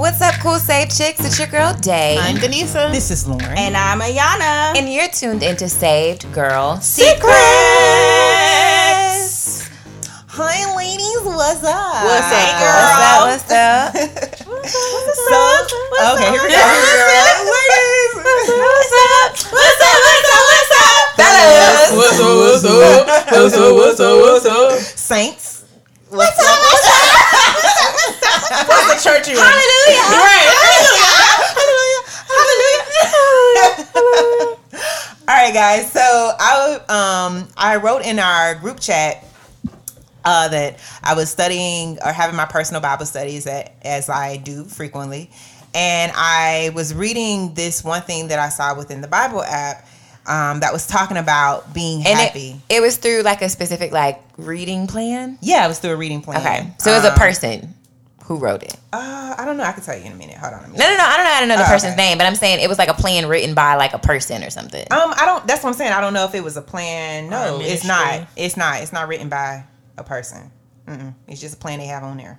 What's up, cool save chicks? It's your girl Day. I'm Denisa. This is Lauren. And I'm Ayana. and you're tuned into Saved Girl Secrets. Hi, ladies. What's up? What's up, Hey, girl? What's up? What's up? So, okay, here we go. Ladies. What's up? What's up? What's up? What's up? Fellas. What's up? What's up? What's up? What's up? What's up? Saints. What's up? What's up? What's the church you in? Hallelujah. Hallelujah. Hallelujah. All right, guys. So I um I wrote in our group chat uh, that I was studying or having my personal Bible studies that, as I do frequently, and I was reading this one thing that I saw within the Bible app um, that was talking about being And happy. it, it was through like a specific like reading plan. yeah, it was through a reading plan. Okay, so it was a Um, person who wrote it. Uh, I don't know. I can tell you in a minute. Hold on a minute. No, no, no. I don't know how to know the Oh, person's okay. name, but I'm saying it was like a plan written by like a person or something. Um, I don't. That's what I'm saying. I don't know if it was a plan. No, a it's not. It's not. It's not written by a person. Mm-mm. It's just a plan they have on there.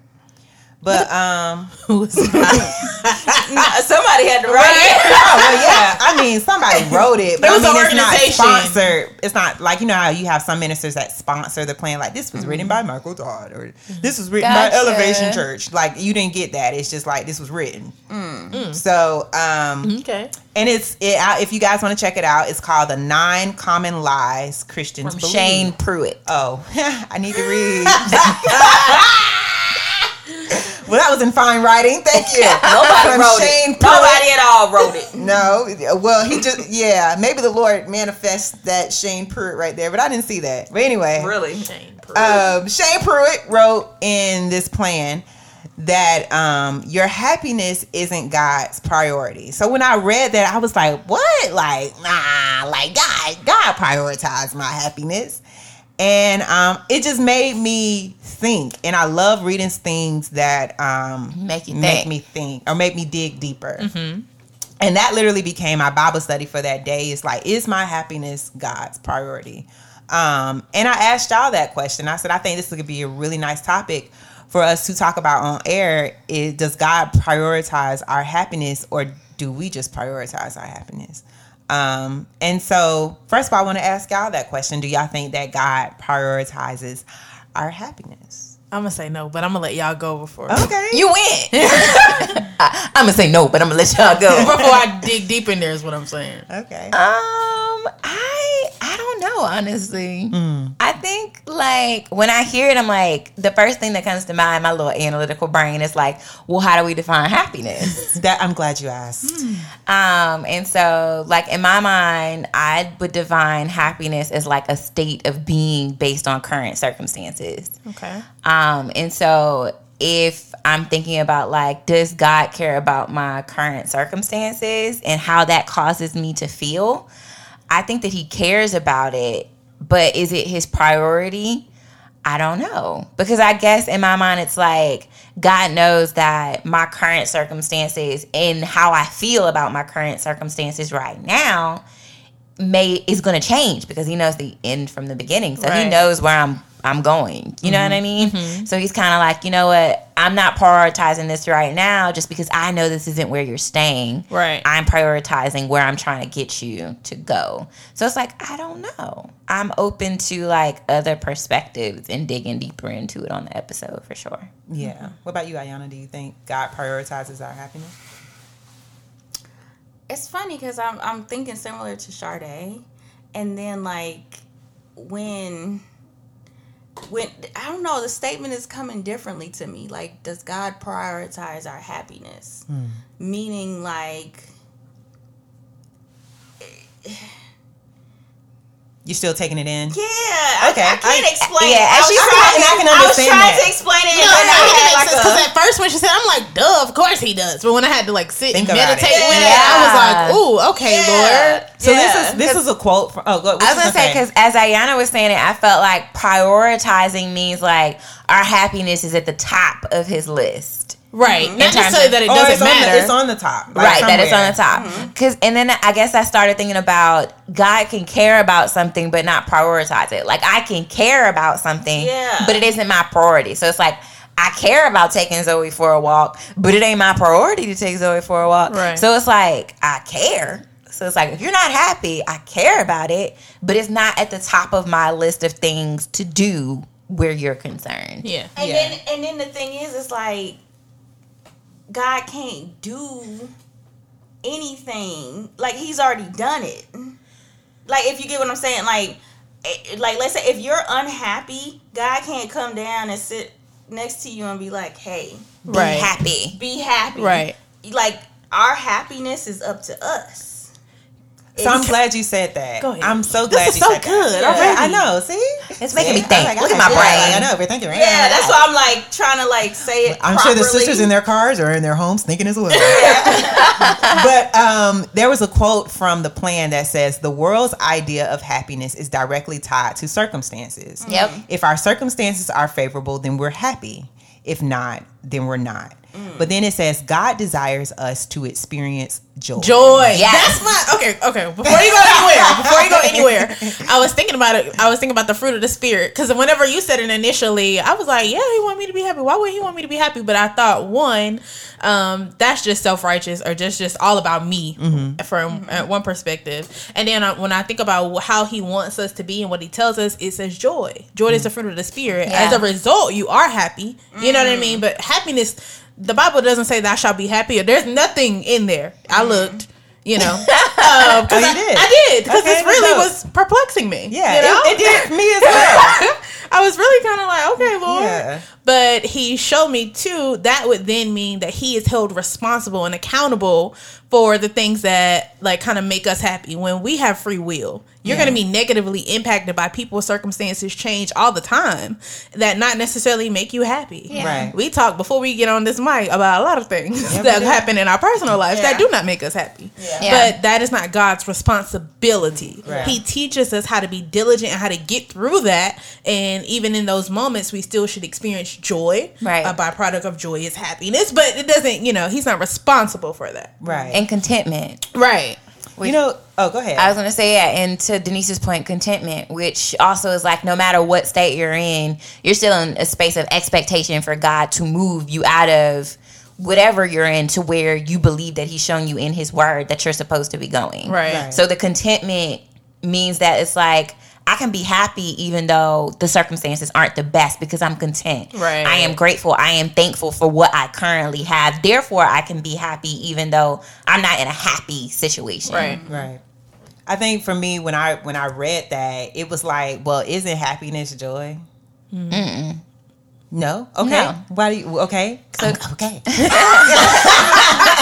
But um, Somebody had to write it. oh well, yeah. I mean, somebody wrote it, but It was I mean, an it's not organization. sponsored. It's not like you know how you have some ministers that sponsor the plan. Like this was written by Michael Todd, or this was written Gotcha. by Elevation Church. Like you didn't get that. It's just like this was written. So um, Okay. and it's it. If you guys want to check it out, it's called the Nine Common Lies Christians From Believe. Shane Pruitt. Oh, I need to read. Well, that was in fine writing. Thank you. Nobody wrote Shane it. Pruitt. Nobody at all wrote it. No, well, he just yeah. Maybe the Lord manifests that Shane Pruitt right there, but I didn't see that. But anyway, Really? Shane Pruitt. um, Shane Pruitt wrote in this plan that um, your happiness isn't God's priority. So when I read that, I was like, "What? Like, nah, like God, God prioritized my happiness." And um, it just made me think, and I love reading things that um, Make you make think. me think or make me dig deeper. And that literally became my Bible study for that day. It's like, is my happiness God's priority? Um, and I asked y'all that question. I said, I think this could be a really nice topic for us to talk about on air. Is does God prioritize our happiness or do we just prioritize our happiness? Um, and so, first of all, I want to ask y'all that question. Do y'all think that God prioritizes our happiness? I'm gonna say no, but I'm gonna let y'all go before Okay. You win. I, am gonna say no, but I'm gonna let y'all go. before I dig deep in there is what I'm saying. okay. Um, I I don't know honestly. I think like when I hear it, I'm like the first thing that comes to mind, my little analytical brain is like, well, how do we define happiness? that I'm glad you asked. um, and so like in my mind, I would define happiness as like a state of being based on current circumstances. Okay. Um, and so if I'm thinking about like, does God care about my current circumstances and how that causes me to feel? I think that he cares about it, but is it his priority? I don't know. Because I guess in my mind, it's like God knows that my current circumstances and how I feel about my current circumstances right now may is going to change because he knows the end from the beginning. So he knows where I'm I'm going. You know what I mm-hmm. mean? Mm-hmm. So he's kind of like, you know what? I'm not prioritizing this right now just because I know this isn't where you're staying. Right. I'm prioritizing where I'm trying to get you to go. So it's like, I don't know. I'm open to like other perspectives and digging deeper into it on the episode for sure. Yeah. What about you, Ayana? Do you think God prioritizes our happiness? It's funny because I'm I'm thinking similar to Sade, and then like when when I don't know the statement is coming differently to me. Like, does God prioritize our happiness? Hmm. Meaning, like, You still taking it in? yeah, Okay, I, I can't I- explain. yeah, it. I as was you trying- said, and I can I was trying that. to explain it, No, but no, I it had makes like sense because at first when she said, I'm like, duh, of course he does. But when I had to like sit Think and meditate it. with Yeah. it, I was like, ooh, okay, Yeah. Lord. So Yeah, this is this is a quote from. Oh, go, what I was gonna say because as Ayana was saying it, I felt like prioritizing means like our happiness is at the top of his list. Right. Mm-hmm. Not terms necessarily of- that it oh, doesn't it's on, matter. the, it's on the top, like right, that it's on the top. Mm-hmm. Cause and then I guess I started thinking about God can care about something but not prioritize it. Like I can care about something, Yeah. but it isn't my priority. So it's like I care about taking Zoe for a walk, but it ain't my priority to take Zoe for a walk. Right. So it's like I care. So it's like if you're not happy, I care about it, but it's not at the top of my list of things to do where you're concerned. Yeah. And Yeah. then and then the thing is, it's like God can't do anything. Like He's already done it. Like if you get what I'm saying, like eh, like let's say if you're unhappy, God can't come down and sit next to you and be like, "Hey, Be Right. happy. be happy." Right. Like our happiness is up to us. So I'm glad you said that. Go ahead. I'm so glad This is you so said good that. already. I know. See, It's making See? me think. Look at my yeah, brain. I know. We're thinking. Right yeah, that's why I'm like trying to like say it. I'm sure the sisters in their cars or in their homes thinking as well. but um, there was a quote from the plan that says the world's idea of happiness is directly tied to circumstances. Yep. If our circumstances are favorable, then we're happy. If not, then we're not. Mm. But then it says God desires us to experience joy. Joy. That's my okay. Okay. Before you go anywhere, before you go anywhere, I was thinking about it. I was thinking about the fruit of the spirit because whenever you said it initially, I was like, "Yeah, he want me to be happy. Why would he want me to be happy?" But I thought one, um, that's just self righteous or just just all about me from uh, one perspective. And then uh, when I think about how he wants us to be and what he tells us, it says joy. Joy is the fruit of the spirit. Yeah. As a result, you are happy. You know what I mean? But happiness. The Bible doesn't say thou shall be happy. There's nothing in there. I looked, you know, um, Oh, you I, did? I did because Okay, this really was perplexing me. Yeah, you know? it, it did me as well. I was really kind of like, okay, Lord. Yeah. But he showed me too, that would then mean that he is held responsible and accountable for the things that like kind of make us happy. When we have free will, you're Yeah. going to be negatively impacted by people's circumstances change all the time that not necessarily make you happy. Yeah. Right. We talk before we get on this mic about a lot of things Yeah, that happen in our personal lives that do not make us happy. Yeah. But that is not God's responsibility. Right. He teaches us how to be diligent and how to get through that. And even in those moments, we still should experience joy. Right. A byproduct of joy is happiness, but it doesn't, you know, he's not responsible for that. Right. And contentment. Right. You know, oh, go ahead. I was gonna say yeah, and to Denisa's point, contentment, which also is like no matter what state you're in, you're still in a space of expectation for God to move you out of whatever you're in to where you believe that He's shown you in His Word that you're supposed to be going. Right. Right. So the contentment means that it's like I can be happy even though the circumstances aren't the best because I'm content. Right. I am grateful. I am thankful for what I currently have. Therefore, I can be happy even though I'm not in a happy situation. Right. Right. I think for me, when I when I read that, it was like, well, isn't happiness joy? No. Okay. No. Why do you? Okay. So- okay.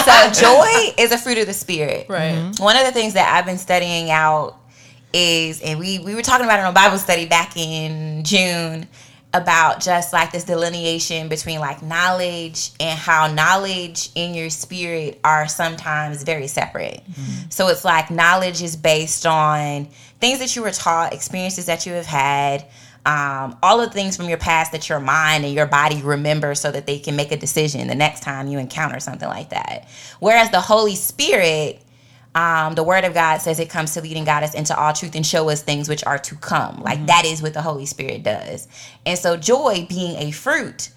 so joy is a fruit of the spirit. Right. One of the things that I've been studying out is, and we we were talking about it on Bible study back in June about just like this delineation between like knowledge and how knowledge in your spirit are sometimes very separate. So it's like knowledge is based on things that you were taught, experiences that you have had, um, all of the things from your past that your mind and your body remember so that they can make a decision the next time you encounter something like that. Whereas the Holy Spirit, um, the Word of God says it comes to lead and guide us into all truth and show us things which are to come. Like that is what the Holy Spirit does. And so, joy being a fruit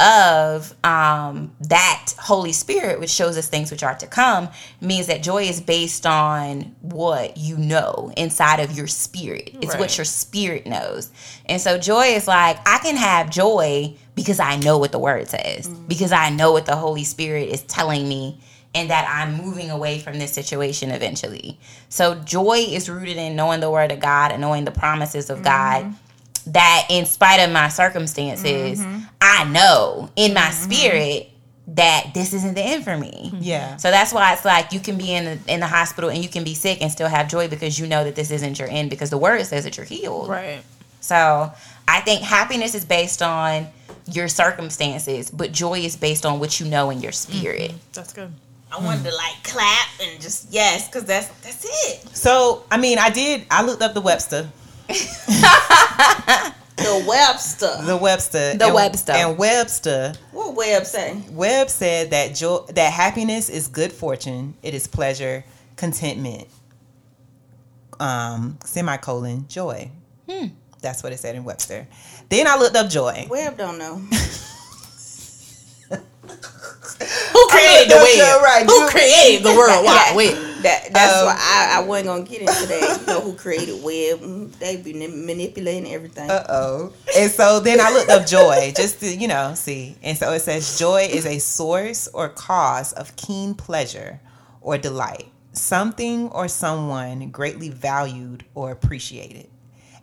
of um, that Holy Spirit, which shows us things which are to come, means that joy is based on what you know inside of your spirit. It's Right. what your spirit knows. And so, joy is like, I can have joy because I know what the word says, because I know what the Holy Spirit is telling me. And that I'm moving away from this situation eventually. So, joy is rooted in knowing the word of God and knowing the promises of God mm-hmm. that in spite of my circumstances, mm-hmm. I know in my mm-hmm. spirit that this isn't the end for me. Yeah. So that's why it's like you can be in the, in the hospital and you can be sick and still have joy because you know that this isn't your end because the word says that you're healed. Right. So I think happiness is based on your circumstances, but joy is based on what you know in your spirit. That's good. I wanted to like clap and just yes, because that's that's it. So I mean, I did. I looked up the Webster. The Webster. The Webster. The and, Webster. And Webster. What Web say? Webb said that joy, that happiness is good fortune. It is pleasure, contentment. Um, semicolon joy. Hmm. That's what it said in Webster. Then I looked up joy. Web don't know. created the web? Right. Who created the World Yeah. Web? That, that's Um, why I, I wasn't gonna get into that. You know who created web? Mm, They be ni- manipulating everything. Uh oh. And so then I looked up joy just to, you know, see. And so it says joy is a source or cause of keen pleasure or delight, something or someone greatly valued or appreciated.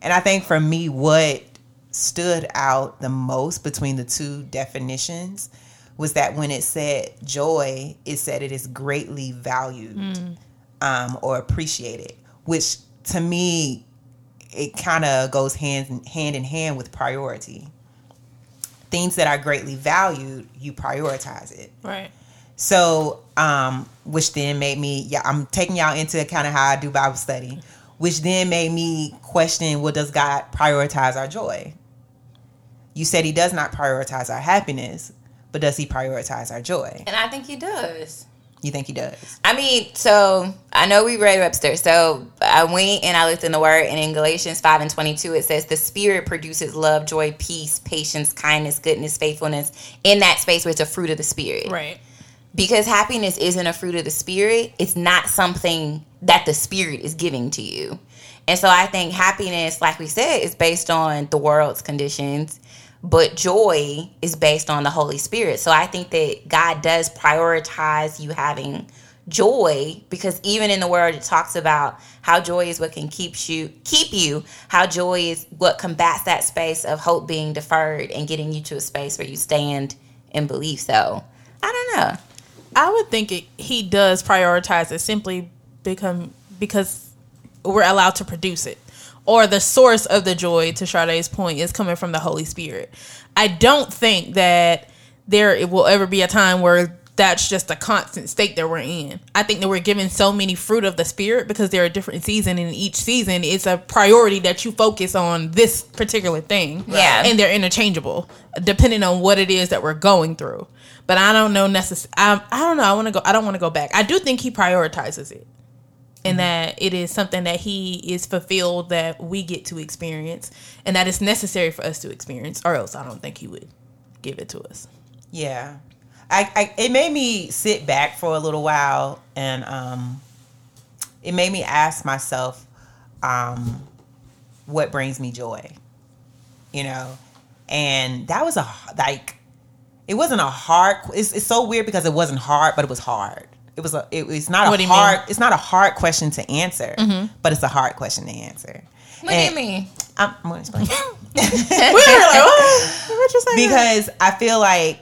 And I think for me, what stood out the most between the two definitions was that when it said joy, it said it is greatly valued um, or appreciated, which to me it kind of goes hand in, hand in hand with priority. Things that are greatly valued, you prioritize it. Right. So, um, which then made me, yeah, I'm taking y'all into kind of how I do Bible study, which then made me question, well, does God prioritize our joy? You said He does not prioritize our happiness, but does He prioritize our joy? And I think he does. You think He does? I mean, so I know we read Webster. So I went and I looked in the word, and in Galatians 5 and 22, it says, The Spirit produces love, joy, peace, patience, kindness, goodness, faithfulness. In that space where it's a fruit of the Spirit. Right. Because happiness isn't a fruit of the Spirit, it's not something that the Spirit is giving to you. And so I think happiness, like we said, is based on the world's conditions, but joy is based on the Holy Spirit. So I think that God does prioritize you having joy because even in the word it talks about how joy is what can keep you keep you how joy is what combats that space of hope being deferred and getting you to a space where you stand in belief so i don't know. I would think it, he does prioritize it simply become because we're allowed to produce it, or the source of the joy. To Sade's point, is coming from the Holy Spirit. I don't think that there it will ever be a time where that's just a constant state that we're in. I think that we're given so many fruit of the spirit because they're a different season, and each season it's a priority that you focus on this particular thing. Yeah. and they're interchangeable depending on what it is that we're going through. But I don't know necess- I, I don't know. I want to go. I don't want to go back. I do think he prioritizes it, and that it is something that he is fulfilled that we get to experience, and that it's necessary for us to experience, or else I don't think he would give it to us. Yeah. I, I it made me sit back for a little while and um it made me ask myself um what brings me joy. You know. And that was a like it wasn't a hard it's, it's so weird because it wasn't hard but it was hard. It was a it was not What a you mean? hard it's not a hard question to answer, but it's a hard question to answer. what And- do you mean I'm, I'm gonna explain. we were like, what? What you saying? because I feel like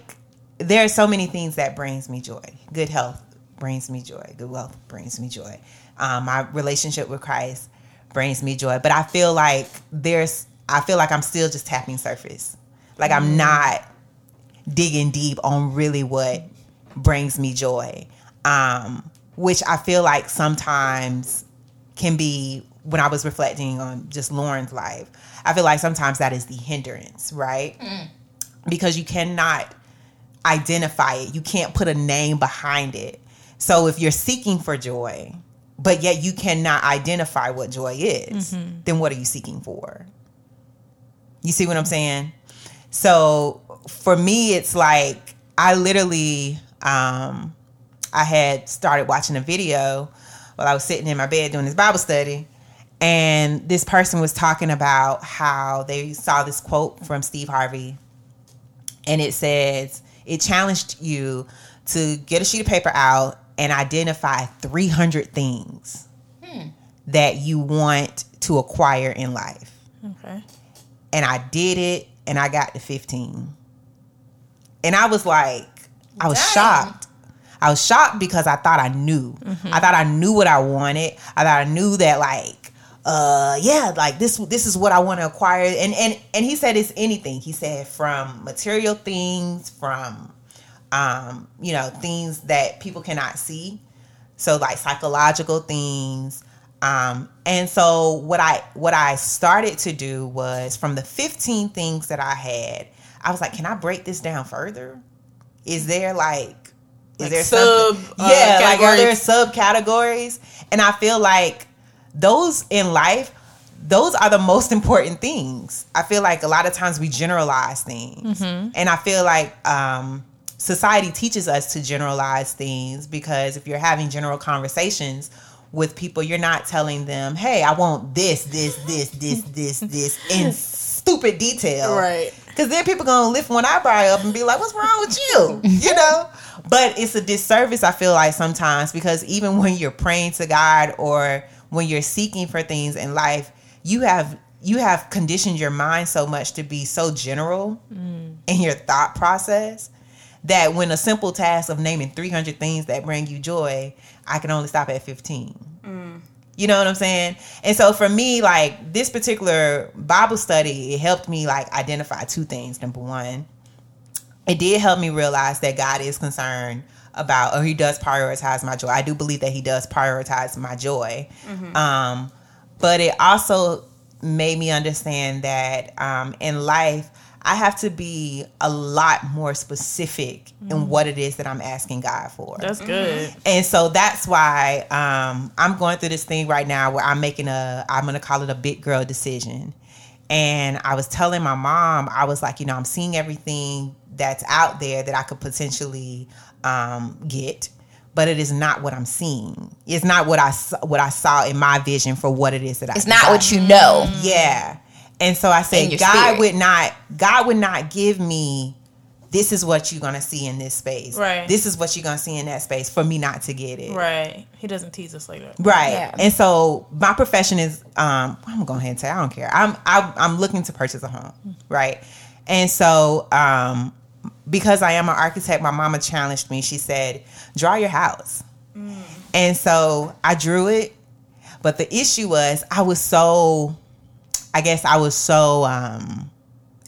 there are so many things that brings me joy. Good health brings me joy. Good wealth brings me joy. Um, my relationship with Christ brings me joy. But I feel like there's, I feel like I'm still just tapping surface. Like I'm not digging deep on really what brings me joy. Um, which I feel like sometimes can be when I was reflecting on just Lauren's life. I feel like sometimes that is the hindrance, right? Because you cannot identify it. You can't put a name behind it. So if you're seeking for joy, but yet you cannot identify what joy is, then what are you seeking for? You see what I'm saying? So for me, it's like I literally, um, I had started watching a video while I was sitting in my bed doing this Bible study, and this person was talking about how they saw this quote from Steve Harvey, and it says it challenged you to get a sheet of paper out and identify 300 things hmm. that you want to acquire in life okay. and I did it and I got to 15. And I was like, I was Dang. shocked. I was shocked because I thought I knew. I thought I knew what I wanted. I thought I knew that like uh yeah, like this this is what I want to acquire. And and and he said it's anything. He said from material things, from um, you know, things that people cannot see. So like psychological things. Um, and so what I what I started to do was from the 15 things that I had, I was like, can I break this down further? Is there like is Like there sub, uh, yeah, like are there subcategories? And I feel like those in life, those are the most important things. I feel like a lot of times we generalize things, and I feel like um, society teaches us to generalize things because if you're having general conversations with people, you're not telling them, "Hey, I want this, this, this, this, this, this," in stupid detail, Right. Because then people gonna lift one eyebrow up and be like, "What's wrong with you?" You know. But it's a disservice. I feel like sometimes because even when you're praying to God or when you're seeking for things in life, you have you have conditioned your mind so much to be so general mm. in your thought process that when a simple task of naming 300 things that bring you joy, I can only stop at 15. Mm. You know what I'm saying? And so for me, like this particular Bible study, it helped me like identify two things. Number one, it did help me realize that God is concerned about, or He does prioritize my joy. I do believe that He does prioritize my joy. Um, but it also made me understand that um, in life, I have to be a lot more specific in what it is that I'm asking God for. That's good. And so that's why um, I'm going through this thing right now where I'm making a, I'm going to call it a big girl decision. And I was telling my mom, I was like, you know, I'm seeing everything that's out there that I could potentially um, get, but it is not what I'm seeing. It's not what I what I saw in my vision for what it is that I. It's not what you know. Yeah. And so I In said, God spirit. would not, God would not give me. This is what you're gonna see in this space. Right. This is what you're gonna see in that space for me not to get it. Right. He doesn't tease us like that. Right. Yeah. And so my profession is um I'm gonna go ahead and say I don't care. I'm I, I'm looking to purchase a home. Right. And so um because I am an architect, my mama challenged me. She said, draw your house. And so I drew it. But the issue was I was so I guess I was so um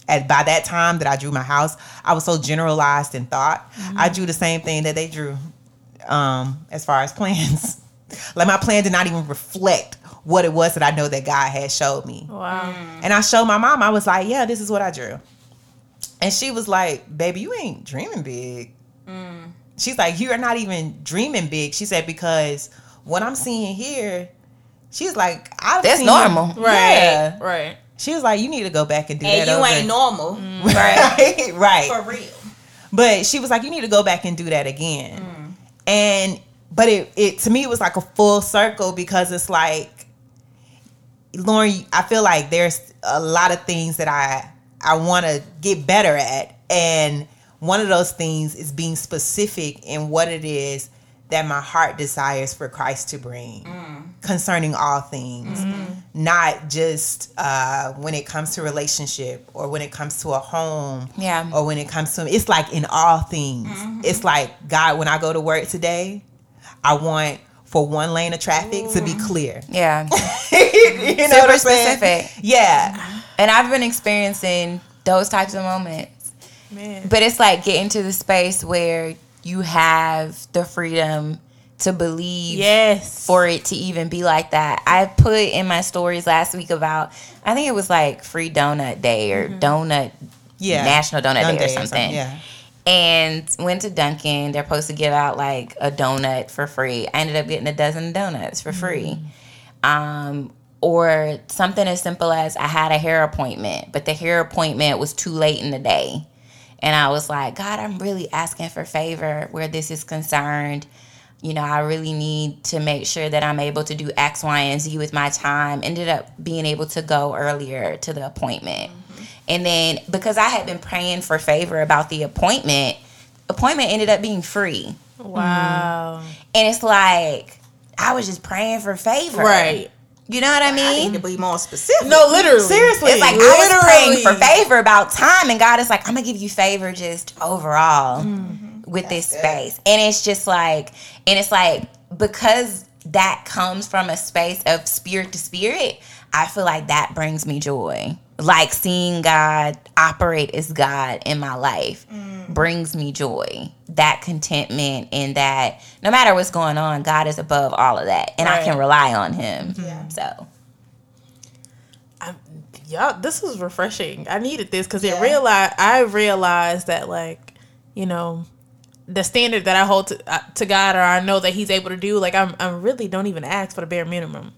at by that time that I drew my house, I was so generalized in thought. I drew the same thing that they drew um as far as plans. like my plan did not even reflect what it was that I know that God had showed me. Wow. And I showed my mom, I was like, yeah, this is what I drew. And she was like, baby, you ain't dreaming big. She's like, you are not even dreaming big. She said, because what I'm seeing here, she's like, I've That's seen- normal. Right. Yeah. Right. She was like, you need to go back and do And that. And you over. ain't normal mm. right. right. for real. But she was like, you need to go back and do that again. Mm. And but it it to me it was like a full circle because it's like Lauren, I feel like there's a lot of things that I I want to get better at, and one of those things is being specific in what it is that my heart desires for Christ to bring mm. concerning all things, mm-hmm. not just uh, when it comes to relationship or when it comes to a home, Yeah. or when it comes to it's like in all things. Mm-hmm. It's like God, when I go to work today, I want for one lane of traffic to be clear. Yeah. you know Super what I'm specific. Yeah. Mm-hmm. And I've been experiencing those types of moments. Man. But it's like getting to the space where you have the freedom to believe Yes. for it to even be like that. I put in my stories last week about I think it was like free donut day or donut Yeah. National Donut Done Day or day something. Yeah. And went to Dunkin'. They're supposed to give out like a donut for free. I ended up getting a dozen donuts for free. Um, or something as simple as I had a hair appointment, but the hair appointment was too late in the day. And I was like, God, I'm really asking for favor where this is concerned. You know, I really need to make sure that I'm able to do X, Y, and Z with my time. Ended up being able to go earlier to the appointment. Mm-hmm. And then because I had been praying for favor about the appointment, appointment ended up being free. Wow. Mm-hmm. And it's like I was just praying for favor. Right. You know what I I mean? need to be more specific. No, literally. Seriously. It's like I was praying for favor about time, and God is like, I'm gonna give you favor just overall Mm-hmm. with this space. And it's just like, and it's like because that comes from a space of spirit to spirit, I feel like that brings me joy. Like seeing God operate as God in my life Mm. Brings me joy. That contentment and that no matter what's going on, God is above all of that. And I can rely on him. Yeah. So Y'all, this was refreshing. I needed this because it realized I realized that like, you know, the standard that I hold to uh, to God or I know that He's able to do, like I'm I really don't even ask for the bare minimum.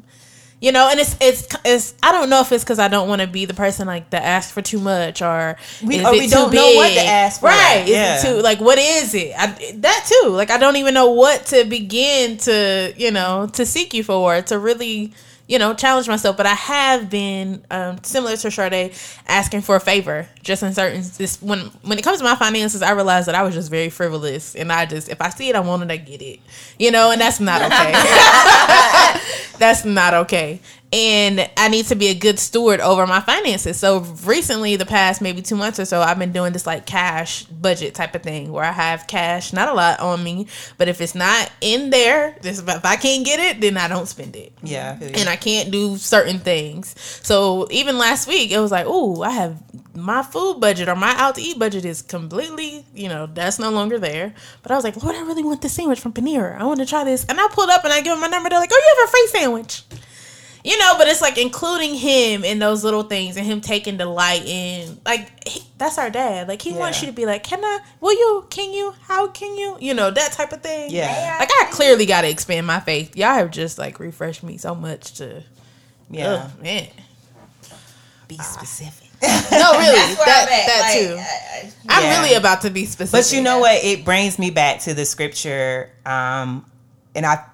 You know, and it's it's it's. I don't know if it's because I don't want to be the person like that asks for too much, or We- is or it we too don't know what to ask for. Right? Yeah. Is it too like what is it? I, that too. Like I don't even know what to begin to you know to seek you for to really you know challenge myself. But I have been um, similar to Sade asking for a favor just in certain this when when it comes to my finances. I realized that I was just very frivolous, and I just if I see it, I want it, I get it. You know, and that's not okay. that's not okay. And I need to be a good steward over my finances. So recently, the past maybe two months or so, I've been doing this like cash budget type of thing where I have cash, not a lot on me, but if it's not in there, just if I can't get it, then I don't spend it Yeah. And I can't do certain things. So even last week, it was like, oh, I have my food budget or my out to eat budget is completely, you know, that's no longer there. But I was like, Lord, I really want this sandwich from Panera. I want to try this. And I pulled up and I give them my number. They're like, oh, you have a free sandwich. You know, but it's like including him in those little things and him taking delight in, like, he, that's our dad. Like, he wants you to be like, can I, will you, can you, how can you, you know, that type of thing. Yeah. Like, I clearly got to expand my faith. Y'all have just, like, refreshed me so much to, yeah. oh, man. Be specific. No, really, that, that Like, too. I- I'm really about to be specific. But you know what? It brings me back to the scripture. Um, and I,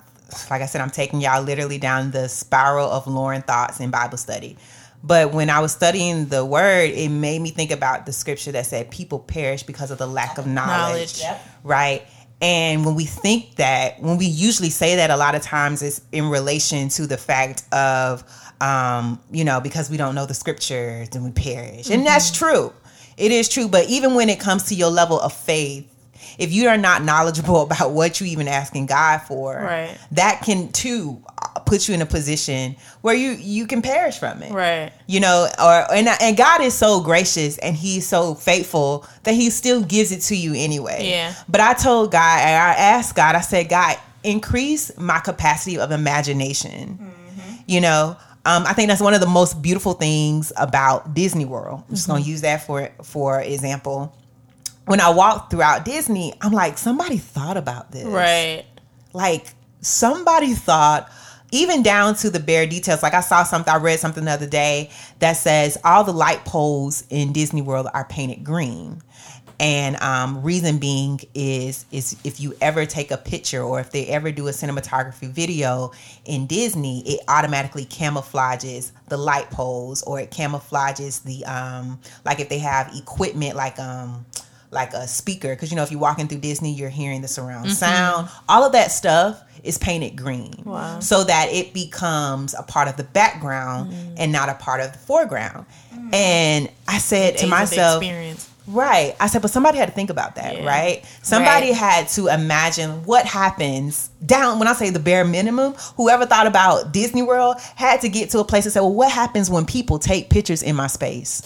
like I said, I'm taking y'all literally down the spiral of Lauren thoughts in Bible study. But when I was studying the word, it made me think about the scripture that said people perish because of the lack of knowledge. Knowledge. Yep. Right. And when we think that, when we usually say that a lot of times it's in relation to the fact of, um, you know, because we don't know the scriptures and we perish. And that's true. It is true. But even when it comes to your level of faith, if you are not knowledgeable about what you even asking God for, Right. that can too uh, put you in a position where you you can perish from it. Right? you know or and, and god is so gracious and he's so faithful that he still gives it to you anyway. Yeah. but i told god and i asked god i said god increase my capacity of imagination. You know um, i think that's one of the most beautiful things about disney world. I'm just going to use that for for example when i walk throughout disney i'm like somebody thought about this Right. like somebody thought even down to the bare details like i saw something i read something the other day that says all the light poles in disney world are painted green and um, reason being is is if you ever take a picture or if they ever do a cinematography video in disney it automatically camouflages the light poles or it camouflages the um like if they have equipment like um like a speaker because you know if you're walking through disney you're hearing the surround sound all of that stuff is painted green Wow. so that it becomes a part of the background and not a part of the foreground and i said to myself. Right. I said, but somebody had to think about that, Yeah. right? Somebody Right. had to imagine what happens down when I say the bare minimum. Whoever thought about Disney World had to get to a place and say, well, what happens when people take pictures in my space?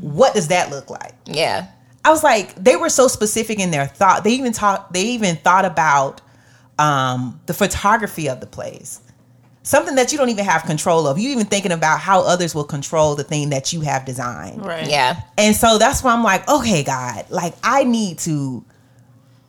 What does that look like? Yeah. I was like, they were so specific in their thought. They even talked. They even thought about um, the photography of the place, something that you don't even have control of. You even thinking about how others will control the thing that you have designed. Right. Yeah. And so that's why I'm like, okay, God, like I need to,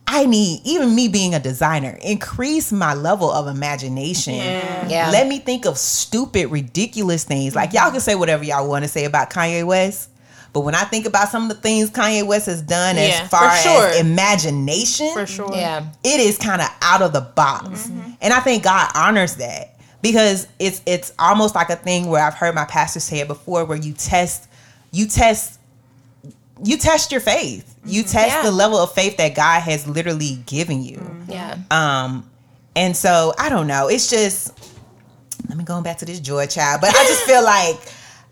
I need, even me being a designer, increase my level of imagination. Yeah. Let me think of stupid, ridiculous things. Like y'all can say whatever y'all want to say about Kanye West. But when I think about some of the things Kanye West has done Yeah, as far for sure. as imagination, For sure. Yeah. it is kind of out of the box mm-hmm. Mm-hmm. and i think god honors that because it's it's almost like a thing where i've heard my pastor say it before where you test you test you test your faith you mm-hmm. test Yeah. the level of faith that god has literally given you Yeah. um and so i don't know it's just let me go back to this joy child but i just feel like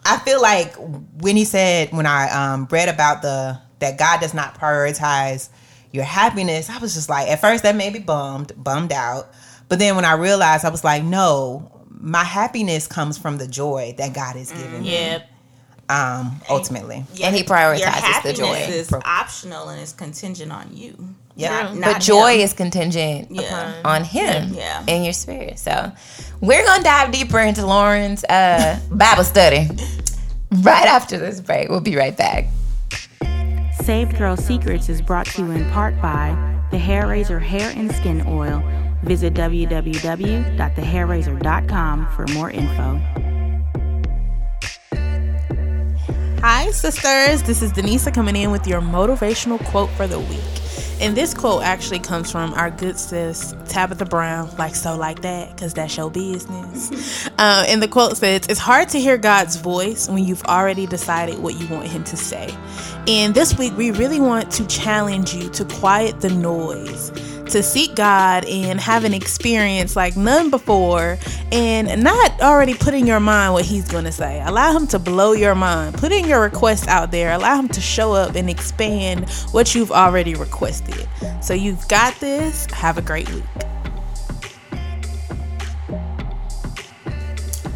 i feel like when he said when i um read about the that god does not prioritize your happiness i was just like at first that made me bummed bummed out but then when i realized i was like no my happiness comes from the joy that god has given me Yeah. um ultimately And he prioritizes the joy. is Pro- optional and it's contingent on you. yeah True. Not but joy him. is contingent Yeah. on him Yeah. in your spirit. So we're gonna dive deeper into Lauren's uh, Bible study right after this break. We'll be right back. Saved Girl Secrets is brought to you in part by the Hair Raiser Hair and Skin Oil, Visit www.thehairraiser.com for more info. Hi, sisters. This is Denisa coming in with your motivational quote for the week. And this quote actually comes from our good sis, Tabitha Brown, like so, like that, because that's your business. uh, and the quote says, It's hard to hear God's voice when you've already decided what you want Him to say. And this week, we really want to challenge you to quiet the noise to seek God and have an experience like none before and not already putting your mind what he's going to say. Allow him to blow your mind. Put in your request out there. Allow him to show up and expand what you've already requested. So you've got this. Have a great week.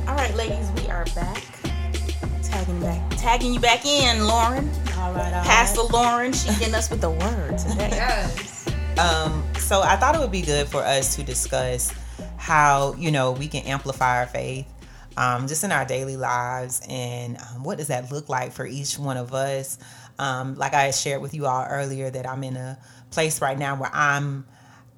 All right, ladies, we are back. Tagging back, tagging you back in, Lauren. All right, all Pastor Lauren, she getting us with the word today. Yes. Um, so I thought it would be good for us to discuss how you know we can amplify our faith, um, just in our daily lives, and um, what does that look like for each one of us. Um, like I shared with you all earlier, that I'm in a place right now where I'm.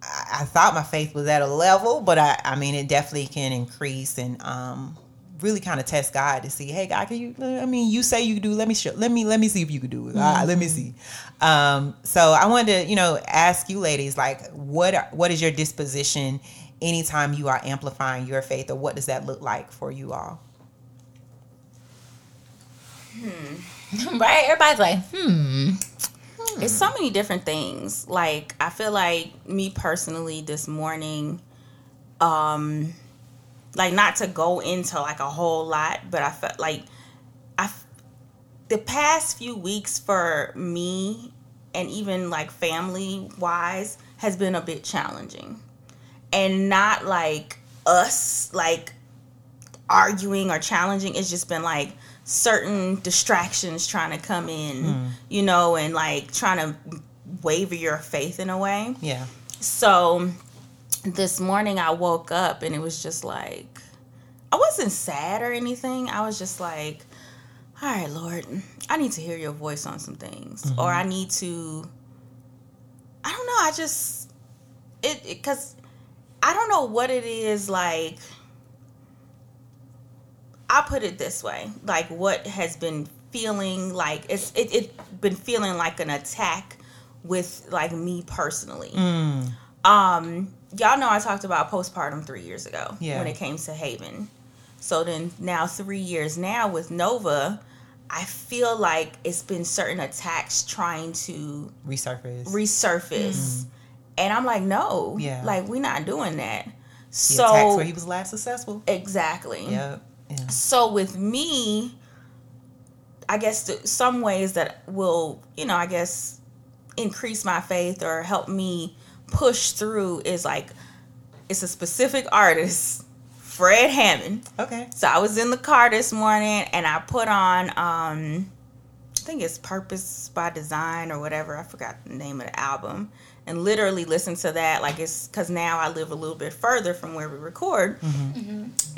I, I thought my faith was at a level, but I, I mean, it definitely can increase and um, really kind of test God to see, hey, God, can you? I mean, you say you do. Let me show. Let me let me see if you can do it. All right, let me see. Um, so I wanted to, you know, ask you, ladies, like, what are, what is your disposition anytime you are amplifying your faith, or what does that look like for you all? right? Everybody's like, hmm. It's so many different things. Like I feel like me personally this morning, um, like not to go into like a whole lot, but I felt like I the past few weeks for me and even like family wise has been a bit challenging, and not like us like arguing or challenging. It's just been like certain distractions trying to come in, hmm. you know, and like trying to waver your faith in a way. Yeah. So this morning I woke up and it was just like, I wasn't sad or anything. I was just like, all right, Lord, I need to hear your voice on some things. Or mm-hmm. I need to, I don't know, I just, it, because I don't know what it is like. I put it this way, like what has been feeling like it's it, it been feeling like an attack with like me personally. Mm. Um, y'all know I talked about postpartum three years ago Yeah. when it came to Haven. So then now three years now with Nova, I feel like it's been certain attacks trying to Resurface. resurface. And I'm like, no, Yeah. like we're not doing that. the attacks So where he was last successful. exactly. Yep. Yeah. So with me, I guess th- some ways that will, you know, I guess increase my faith or help me push through is like it's a specific artist, Fred Hammond. Okay. So I was in the car this morning and I put on um I think it's Purpose by Design or whatever. I forgot the name of the album. And literally listen to that like it's cuz now I live a little bit further from where we record.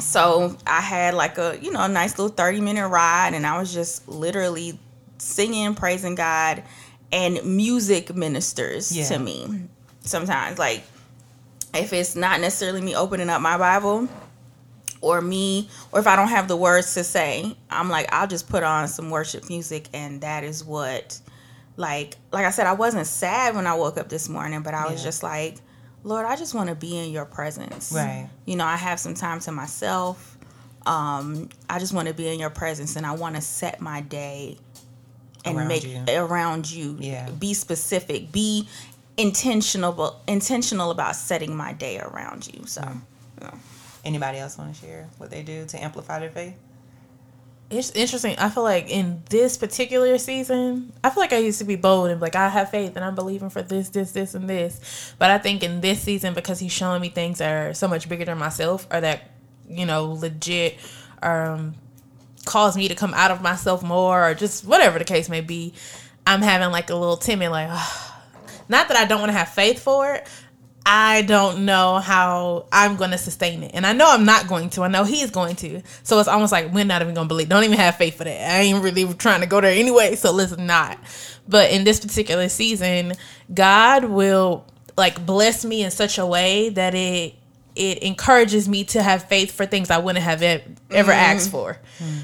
So I had like a, you know, a nice little 30 minute ride and I was just literally singing, praising God and music ministers Yeah. to me sometimes like if it's not necessarily me opening up my Bible or me or if I don't have the words to say, I'm like I'll just put on some worship music and that is what like like I said I wasn't sad when I woke up this morning, but I was Yeah. just like Lord, I just want to be in your presence. Right. You know, I have some time to myself. Um, I just want to be in your presence and I want to set my day and Around make you. around you. Yeah. Be specific. Be intentional intentional about setting my day around you. So yeah. Anybody else want to share what they do to amplify their faith? It's interesting. I feel like in this particular season, I feel like I used to be bold and be like I have faith and I'm believing for this, this, this, and this. But I think in this season, because he's showing me things that are so much bigger than myself, or that you know legit, um, cause me to come out of myself more, or just whatever the case may be. I'm having like a little timid, like, not that I don't want to have faith for it. I don't know how I'm going to sustain it. And I know I'm not going to. I know he's going to. So it's almost like we're not even going to believe. Don't even have faith for that. I ain't really trying to go there anyway. So let's not. But in this particular season, God will like bless me in such a way that it it encourages me to have faith for things I wouldn't have ever asked for.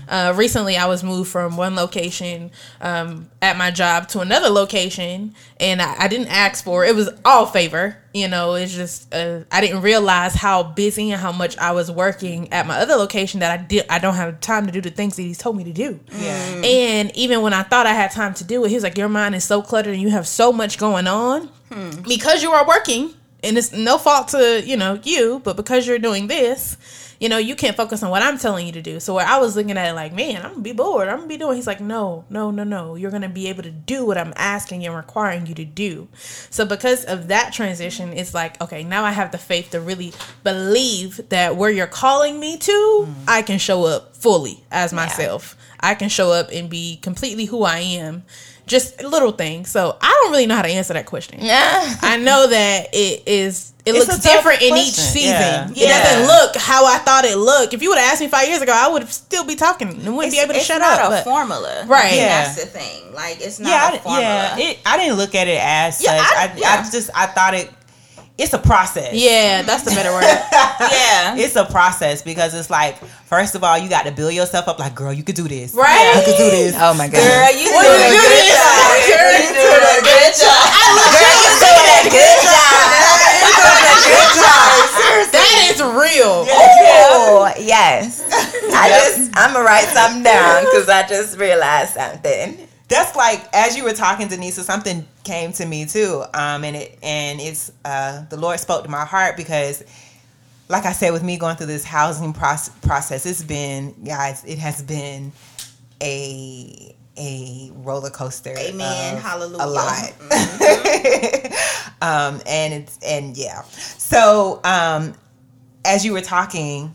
Uh, recently, I was moved from one location um, at my job to another location, and I, I didn't ask for it. Was all favor. You know, it's just uh, I didn't realize how busy and how much I was working at my other location that I did. I don't have time to do the things that he's told me to do. Yeah. And even when I thought I had time to do it, he was like, Your mind is so cluttered and you have so much going on because you are working. And it's no fault to, you know, you, but because you're doing this, you know, you can't focus on what I'm telling you to do. So where I was looking at it like, man, I'm gonna be bored. I'm gonna be doing. He's like, no, no, no, no. You're gonna be able to do what I'm asking and requiring you to do. So because of that transition, it's like, okay, now I have the faith to really believe that where you're calling me to, mm-hmm. I can show up fully as myself. I can show up and be completely who I am. Just little things. So I don't really know how to answer that question. Yeah. I know that it is. It It's looks different in each season. Yeah. It Yeah. doesn't look how I thought it looked. If you would have asked me five years ago, I would still be talking and wouldn't be able to shut up. it's shut not a but- formula, Right. Yeah. That's the thing. Like it's not yeah, a I, formula. yeah. It, I didn't look at it as Yeah, such. I- I, I, just I thought it. It's a process. yeah, that's the better word. yeah. It's a process because it's like first of all you got to build yourself up. Like, girl, you could do this. Right? You could do this. Oh my god. Girl, you What doing did a good do? job. Girl, You doing a good job. Girl, you doing a good job. You doing a good job. that is real. Oh yes. I just I'm gonna write something down because I just realized something. That's like as you were talking, Denisa, something came to me too. Um, and it and it's uh, the Lord spoke to my heart because, like I said, with me going through this housing process, process, it's been guys, it has been a a roller coaster. Amen. Hallelujah. A lot. um, and it's and yeah. So um, as you were talking,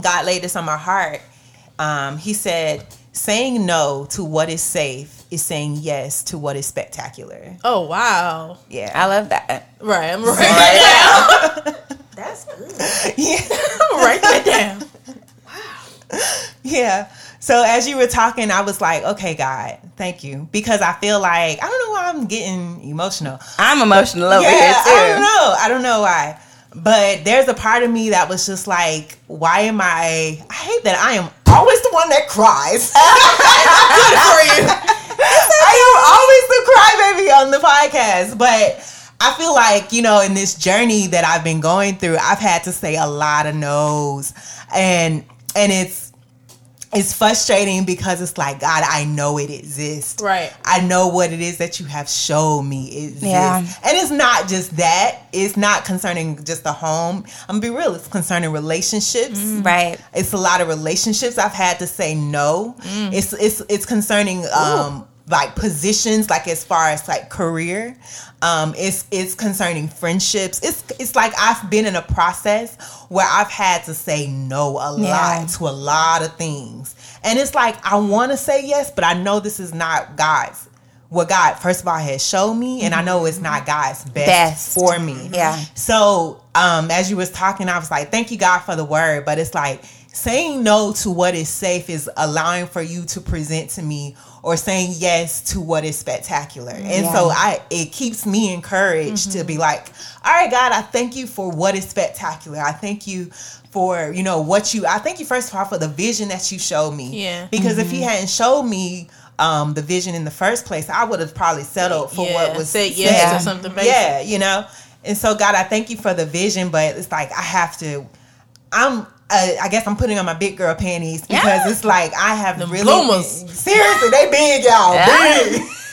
God laid this on my heart. Um, he said, saying no to what is safe is saying yes to what is spectacular. Oh wow. Yeah. I love that. Right. I'm writing that down. That's good. yeah. I'm that down. Wow. Yeah. So as you were talking, I was like, okay, God, thank you. Because I feel like, I don't know why I'm getting emotional. I'm emotional over yeah, here too. I don't know. I don't know why. But there's a part of me that was just like, why am I? I hate that I am always the one that cries. Good for you. I am always the crybaby on the podcast. But I feel like, you know, in this journey that I've been going through, I've had to say a lot of no's. And and it's it's frustrating because it's like, God, I know it exists. Right. I know what it is that you have shown me exists. Yeah. And it's not just that. It's not concerning just the home. I'm gonna be real, it's concerning relationships. Right. It's a lot of relationships I've had to say no. It's it's it's concerning um like positions, like as far as like career. Um, it's it's concerning friendships. It's it's like I've been in a process where I've had to say no a Yeah. lot to a lot of things, and it's like I want to say yes, but I know this is not God's. What God first of all has shown me, and I know it's not God's best, Best. for me. Yeah. So, um, as you was talking, I was like, "Thank you, God, for the word." But it's like saying no to what is safe is allowing for you to present to me, or saying yes to what is spectacular. And Yeah. so, I it keeps me encouraged to be like, "All right, God, I thank you for what is spectacular. I thank you." For you know what you, I thank you first of all for the vision that you showed me. Yeah. Because if you hadn't showed me um, the vision in the first place, I would have probably settled for Yeah, what was said yes to something basic. Yeah, you know. And so, God, I thank you for the vision, but it's like I have to. I'm. Uh, I guess I'm putting on my big girl panties because Yeah. it's like I have Them really bloomers. seriously they big y'all Yeah. big.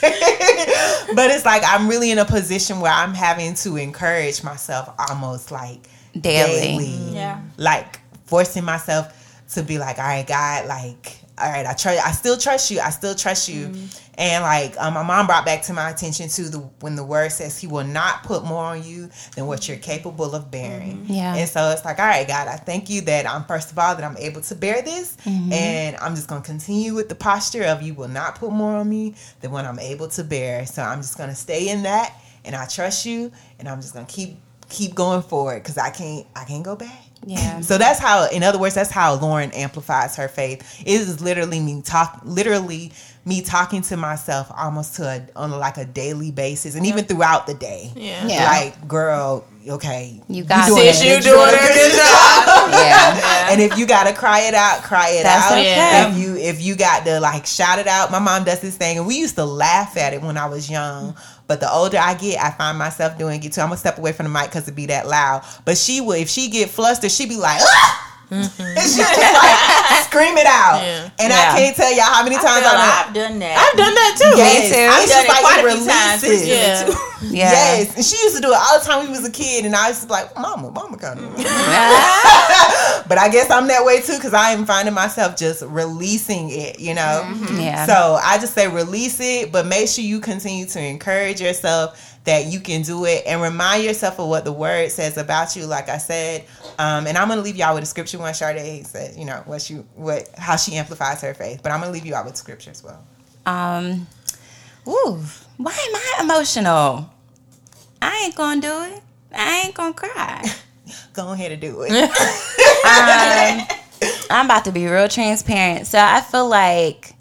but it's like I'm really in a position where I'm having to encourage myself almost like Daily. Yeah. like forcing myself to be like, all right, God, like, all right, I trust, I still trust you, I still trust you, mm-hmm. and like, um, my mom brought back to my attention too the when the word says He will not put more on you than what you're capable of bearing. Mm-hmm. Yeah. and so it's like, all right, God, I thank you that I'm first of all that I'm able to bear this, mm-hmm. and I'm just gonna continue with the posture of you will not put more on me than what I'm able to bear. So I'm just gonna stay in that, and I trust you, and I'm just gonna keep keep going forward because I can't I can't go back. Yeah. So that's how, in other words, that's how Lauren amplifies her faith. It is literally me talk, literally me talking to myself almost to a, on like a daily basis, and even throughout the day. Yeah. Yeah. Like, girl, okay, You got doing this. a You good doing job. a good job. Yeah. And if you gotta cry it out, cry it That's out. okay. If you if you got to like shout it out, my mom does this thing, and we used to laugh at it when I was young. But the older I get, I find myself doing it too. I'm gonna step away from the mic because it be that loud. But she would, if she get flustered, she'd be like, ah! Mm-hmm. and she just like scream it out. Yeah. And Yeah. I can't tell y'all how many times feel I'm like like, I've done that. I've done that too. yes, too. I've done just it like quite it a few times. releases. Yeah. Yeah. Yes, and she used to do it all the time when we was a kid, and I used to be like, "Mama, Mama, come." Mm-hmm. but I guess I'm that way too because I am finding myself just releasing it, you know. Mm-hmm. Yeah. So I just say release it, but make sure you continue to encourage yourself that you can do it and remind yourself of what the word says about you. Like I said, um, and I'm gonna leave y'all with a scripture. One Sade said, you know, what she, what, how she amplifies her faith. But I'm gonna leave you out with scripture as well. Um, ooh, why am I emotional? I ain't gonna do it. I ain't gonna cry. Go ahead and do it. um, I'm about to be real transparent. So I feel like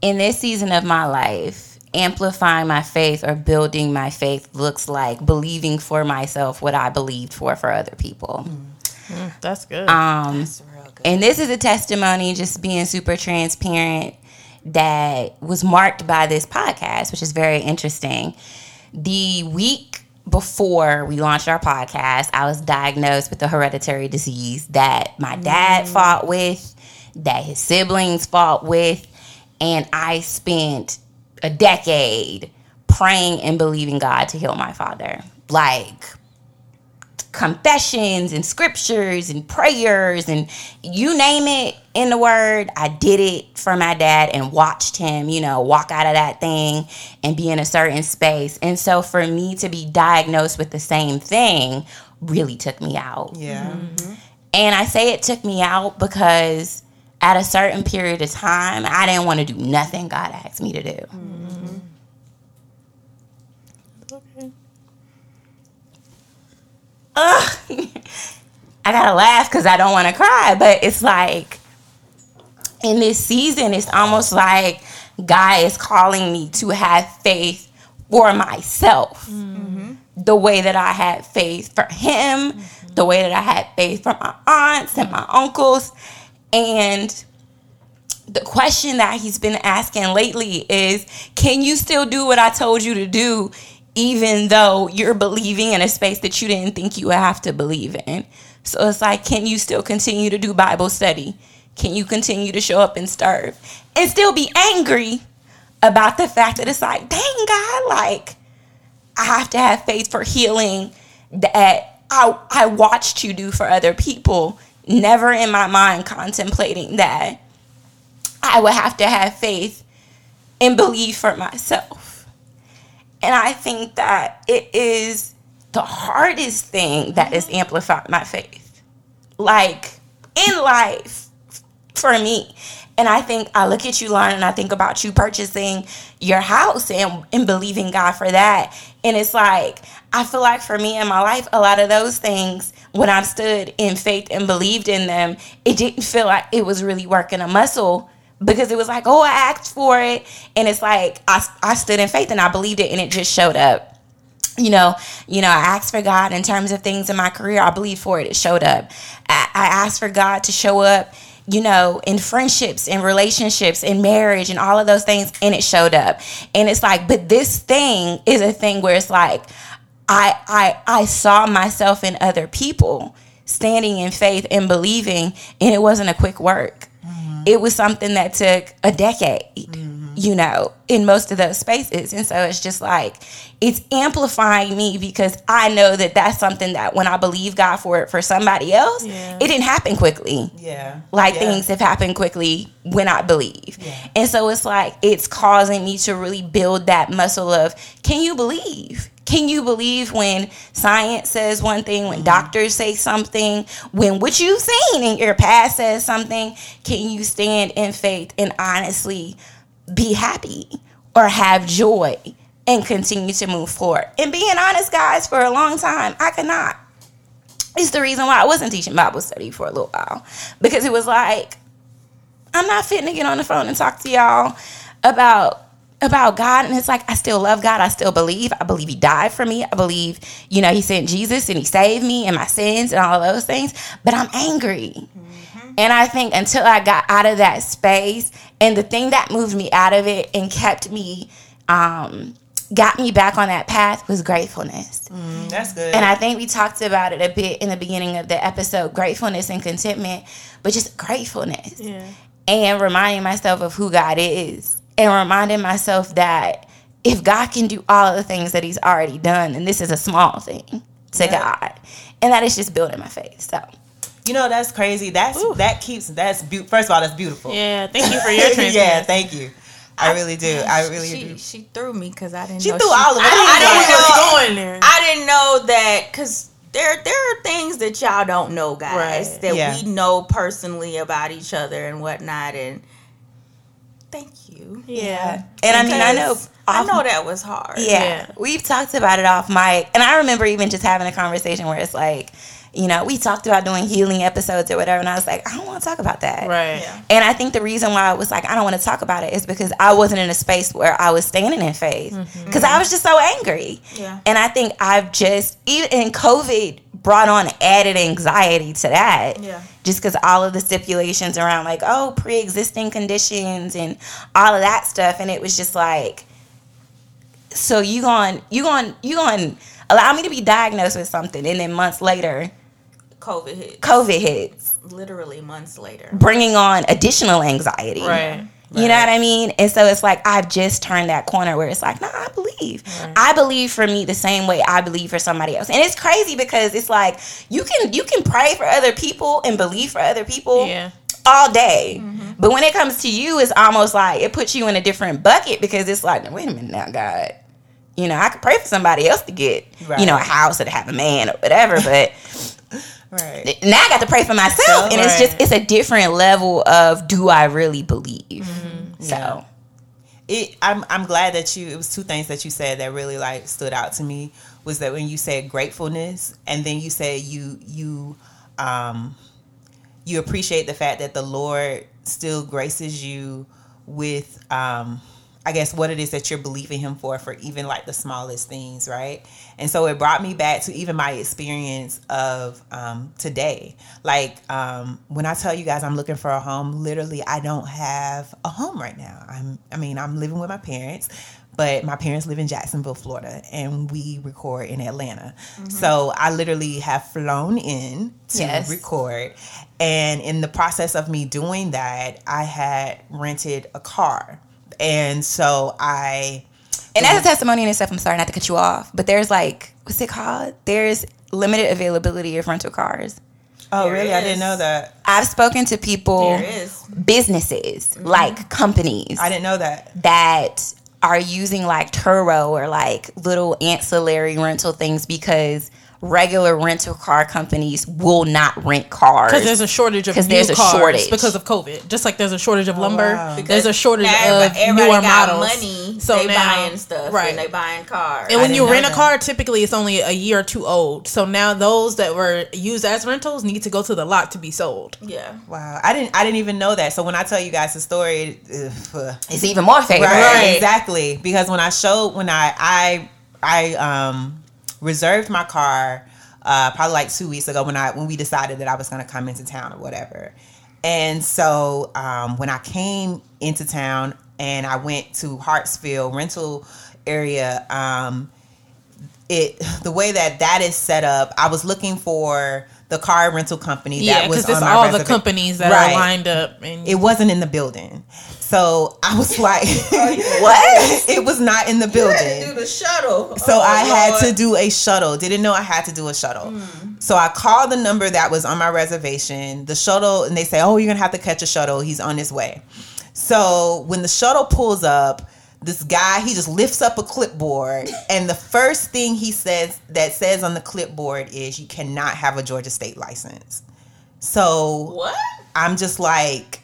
in this season of my life, amplifying my faith or building my faith looks like believing for myself what I believed for for other people. Mm. Mm, that's good. Um, That's real good. and this is a testimony, just being super transparent, that was marked by this podcast, which is very interesting. The week before we launched our podcast, I was diagnosed with a hereditary disease that my dad mm. fought with, that his siblings fought with, and I spent a decade praying and believing God to heal my father. Like, confessions and scriptures and prayers and you name it in the word i did it for my dad and watched him you know walk out of that thing and be in a certain space and so for me to be diagnosed with the same thing really took me out Yeah. Mm-hmm. and i say it took me out because at a certain period of time i didn't want to do nothing god asked me to do okay. Ugh. I gotta laugh because I don't want to cry, but it's like in this season, it's almost like God is calling me to have faith for myself. Mm-hmm. The way that I had faith for him, mm-hmm. the way that I had faith for my aunts and my uncles. And the question that he's been asking lately is can you still do what I told you to do even though you're believing in a space that you didn't think you would have to believe in? So it's like, can you still continue to do Bible study? Can you continue to show up and serve and still be angry about the fact that it's like, dang God, like I have to have faith for healing that I I watched you do for other people. Never in my mind contemplating that I would have to have faith and believe for myself. And I think that it is the hardest thing that has mm-hmm. amplified my faith. Like in life for me. And I think I look at you, Lauren, and I think about you purchasing your house and, and believing God for that. And it's like, I feel like for me in my life, a lot of those things, when I stood in faith and believed in them, it didn't feel like it was really working a muscle because it was like, oh, I asked for it. And it's like, I, I stood in faith and I believed it and it just showed up you know, you know, I asked for God in terms of things in my career. I believe for it. It showed up. I, I asked for God to show up, you know, in friendships, in relationships, in marriage, and all of those things, and it showed up. And it's like, but this thing is a thing where it's like, I I I saw myself in other people standing in faith and believing, and it wasn't a quick work. Mm-hmm. It was something that took a decade mm-hmm. you know, in most of those spaces. And so it's just like, it's amplifying me because I know that that's something that when I believe God for it for somebody else, Yeah. it didn't happen quickly. Yeah. Like Yeah. things have happened quickly when I believe. Yeah. And so it's like, it's causing me to really build that muscle of, can you believe? Can you believe when science says one thing, when mm-hmm. doctors say something, when what you've seen in your past says something? Can you stand in faith and honestly be happy or have joy and continue to move forward? And being honest, guys, for a long time, I could not. it's the reason why I wasn't teaching Bible study for a little while because it was like I'm not fitting to get on the phone and talk to y'all about about God and it's like I still love God. I still believe. I believe he died for me. I believe, you know, he sent Jesus and he saved me and my sins and all of those things, but I'm angry. And I think until I got out of that space and the thing that moved me out of it and kept me um got me back on that path was gratefulness. That's good. And I think we talked about it a bit in the beginning of the episode gratefulness and contentment, but just gratefulness. Yeah. And reminding myself of who God is and reminding myself that if God can do all of the things that He's already done, then this is a small thing to Yeah. God. And that is just building my faith. So, you know that's crazy. That's that keeps that's be- first of all that's beautiful. Yeah. Thank you for your transparency. yeah, thank you. I really do. I really she, do. She threw me because I didn't. She know threw all of it. I, I I didn't didn't know know. was going there. I didn't know that because there there are things that y'all don't know, guys, Right. that Yeah. we know personally about each other and whatnot. And thank you. yeah. and I mean, I know. Because I know that was hard. Yeah. Yeah. We've talked about it off mic. And I remember even just having a conversation where it's like, you know, we talked about doing healing episodes or whatever. And I was like, I don't want to talk about that. Right. Yeah. And I think the reason why I was like, I don't want to talk about it is because I wasn't in a space where I was standing in faith. Mm-hmm. Because I was just so angry. Yeah. And I think I've just, even in COVID brought on added anxiety to that. Yeah. Just because all of the stipulations around, like, oh, pre existing conditions and all of that stuff. And it was just like, so you going, you going, you going allow me to be diagnosed with something. And then months later, COVID hit. COVID hits Literally months later. bringing on additional anxiety. Right. You know what I mean? And so it's like I've just turned that corner where it's like, no, I believe. I believe for me the same way I believe for somebody else. And it's crazy because it's like you can you can pray for other people and believe for other people Yeah. all day. Mm-hmm. But when it comes to you, it's almost like it puts you in a different bucket because it's like, wait a minute now, God. You know, I could pray for somebody else to get, you know, a house or to have a man or whatever, but Right. now I got to pray for myself, and it's just it's a different level of do I really believe? So Yeah. it I'm I'm glad that you it was two things that you said that really like stood out to me was that when you said gratefulness and then you said you you um you appreciate the fact that the Lord still graces you with um I guess what it is that you're believing him for for even like the smallest things, right? And so it brought me back to even my experience of um, today. Like um, when I tell you guys I'm looking for a home, literally I don't have a home right now. I'm I mean I'm living with my parents, but my parents live in Jacksonville, Florida, and we record in Atlanta. So I literally have flown in to Yes. record, and in the process of me doing that, I had rented a car, and so I. and as a testimony in itself, I'm sorry not to cut you off, but there's like what's it called? There's limited availability of rental cars. Oh, There really? I didn't know that. I've spoken to people, There is. businesses, mm-hmm. like companies I didn't know that. that are using like Turo or like little ancillary rental things because regular rental car companies will not rent cars. Because there's a shortage of 'Cause new there's a cars shortage. because of COVID. Just like there's a shortage of lumber, wow. there's a shortage Now of everybody, everybody newer got models. money. So they now- buying stuff right. and they buying cars. And when you didn't know rent a car, typically it's only a year or two old. So now those that were used as rentals need to go to the lot to be sold. yeah. Wow, I didn't. I didn't even know that. So when I tell you guys the story, it's even more favorable. right, exactly. Because when I showed, when I I I um reserved my car, uh, probably like two weeks ago when I when we decided that I was going to come into town or whatever, and so um, when I came into town and I went to Hartsfield rental area, um, it the way that that is set up, I was looking for the car rental company Yeah, that was because it's on my all the companies that Right. are lined up. And It wasn't in the building, so I was like, What? it was not in the You had to do building. the shuttle. So Oh, I had to do a shuttle. Didn't know I had to do a shuttle. Hmm. So I called the number that was on my reservation. The shuttle, and they say, "Oh, you're gonna have to catch a shuttle. He's on his way." So when the shuttle pulls up, this guy he just lifts up a clipboard, and the first thing he says that says on the clipboard is, "You cannot have a Georgia state license." So What? I'm just like,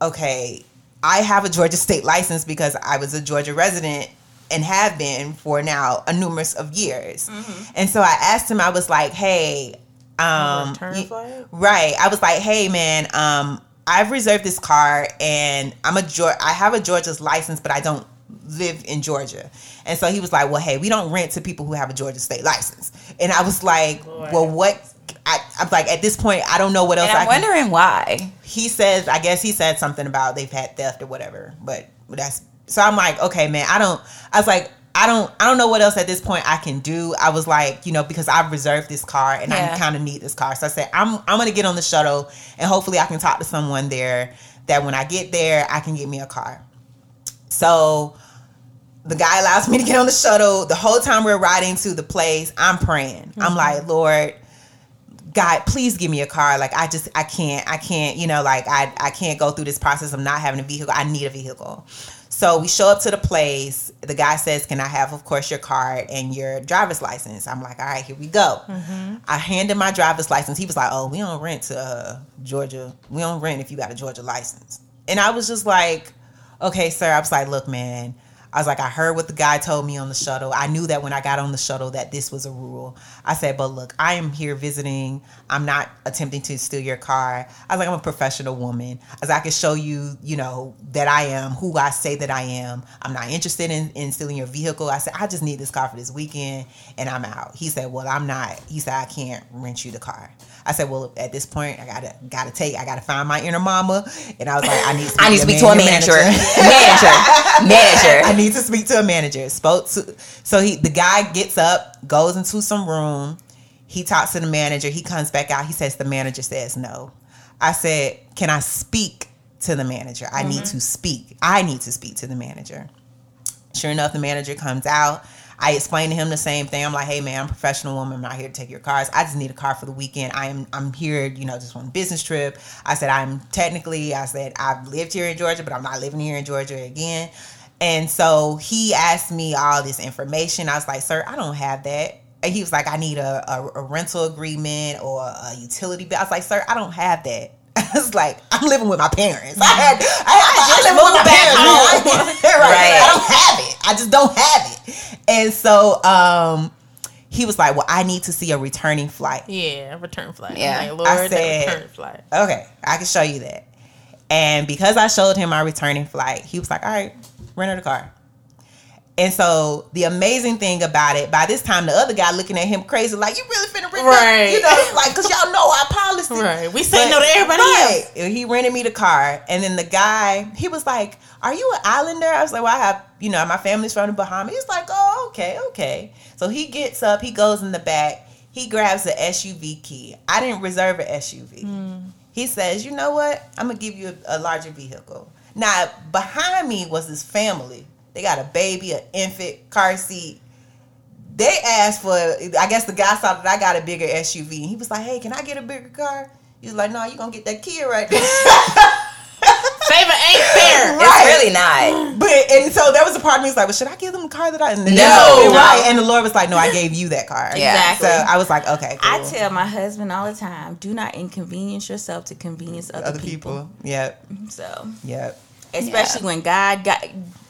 okay, I have a Georgia state license because I was a Georgia resident and have been for now a numerous of years. And so I asked him, I was like, hey, Um, Return flight? Right. I was like, hey man, um, I've reserved this car and I'm a Geor- I have a Georgia's license, but I don't live in Georgia. And so he was like, well, hey, we don't rent to people who have a Georgia state license. And I was like, Lord. well, what? I, I'm like, at this point, I don't know what else And I I'm can wondering why. he says i guess he said something about they've had theft or whatever but that's so i'm like okay man i don't i was like i don't i don't know what else at this point i can do. I was like you know because i've reserved this car and i kind of need this car. So i said i'm i'm gonna get on the shuttle and hopefully i can talk to someone there that when i get there i can get me a car. So the guy allows me to get on the shuttle. The whole time we're riding to the place i'm praying. I'm mm-hmm. like lord God, please give me a car. Like I just I can't I can't, you know, like I I can't go through this process of not having a vehicle. I need a vehicle. So we show up to the place. The guy says, "Can I have, of course, your card and your driver's license?" I'm like, "All right, here we go." I handed my driver's license. He was like, "Oh, we don't rent to uh, Georgia. We don't rent if you got a Georgia license." And I was just like, "Okay, sir." I was like, "Look, man." I was like, I heard what the guy told me on the shuttle. I knew that when I got on the shuttle that this was a rule. I said, but look, I am here visiting. I'm not attempting to steal your car. I was like, I'm a professional woman. I was like, I can show you, you know, that I am who I say that I am. I'm not interested in, in stealing your vehicle. I said, I just need this car for this weekend and I'm out. He said, Well, I'm not. He said, I can't rent you the car. I said, Well, at this point, I gotta gotta take, I gotta find my inner mama. And I was like, I need to I need to speak to a manager. manager. manager. Manager. I need to speak to a manager. Spoke to so he the guy gets up, goes into some room. He talks to the manager. He comes back out. He says the manager says no. I said, "Can I speak to the manager? I need mm-hmm. to speak. I need to speak to the manager." Sure enough, the manager comes out. I explained to him the same thing. I'm like, hey man, I'm a professional woman. I'm not here to take your cars. I just need a car for the weekend. I am I'm here, you know, just on a business trip. I said I'm technically, I said I've lived here in Georgia, but I'm not living here in Georgia again. And so he asked me all this information. I was like, sir, I don't have that. And he was like, I need a, a, a rental agreement or a utility bill. I was like, sir, I don't have that. I was like, I'm living with my parents. I had, I, I, just live with my parents. man. right. Right. I don't have it. I just don't have it. And so um, he was like, well, I need to see a returning flight. Yeah, return flight. Yeah. Like, Lord, I said- return flight. Okay, I can show you that. And because I showed him my returning flight, he was like, all right, rent her the car. And so the amazing thing about it, by this time the other guy looking at him crazy, like you really finna rent Right. right. you know, like cause y'all know our policy. Right. We say But- no to everybody else. He rented me the car, and then the guy, he was like, "Are you an islander?" I was like, "Well, I have, you know, my family's from the Bahamas." He's like, "Oh, okay, okay." So he gets up, he goes in the back, he grabs the SUV key. I didn't reserve an SUV. Hmm. He says, "You know what? I'm gonna give you a, a larger vehicle." Now behind me was this family. They got a baby, an infant, car seat they asked for I guess the guy saw that I got a bigger SUV and he was like, Hey, can I get a bigger car? He was like, No, you gonna get that kid right there. Favor ain't fair. Right. It's really not. but and so there was a part of me was like, Well, should I give them the car that I and then- No. right. And the Lord was like, No, I gave you that car. Yeah. Exactly. So I was like, Okay, cool. I tell my husband all the time, do not inconvenience yourself to convenience other, other people. people. Yep. So, Yep. especially when God got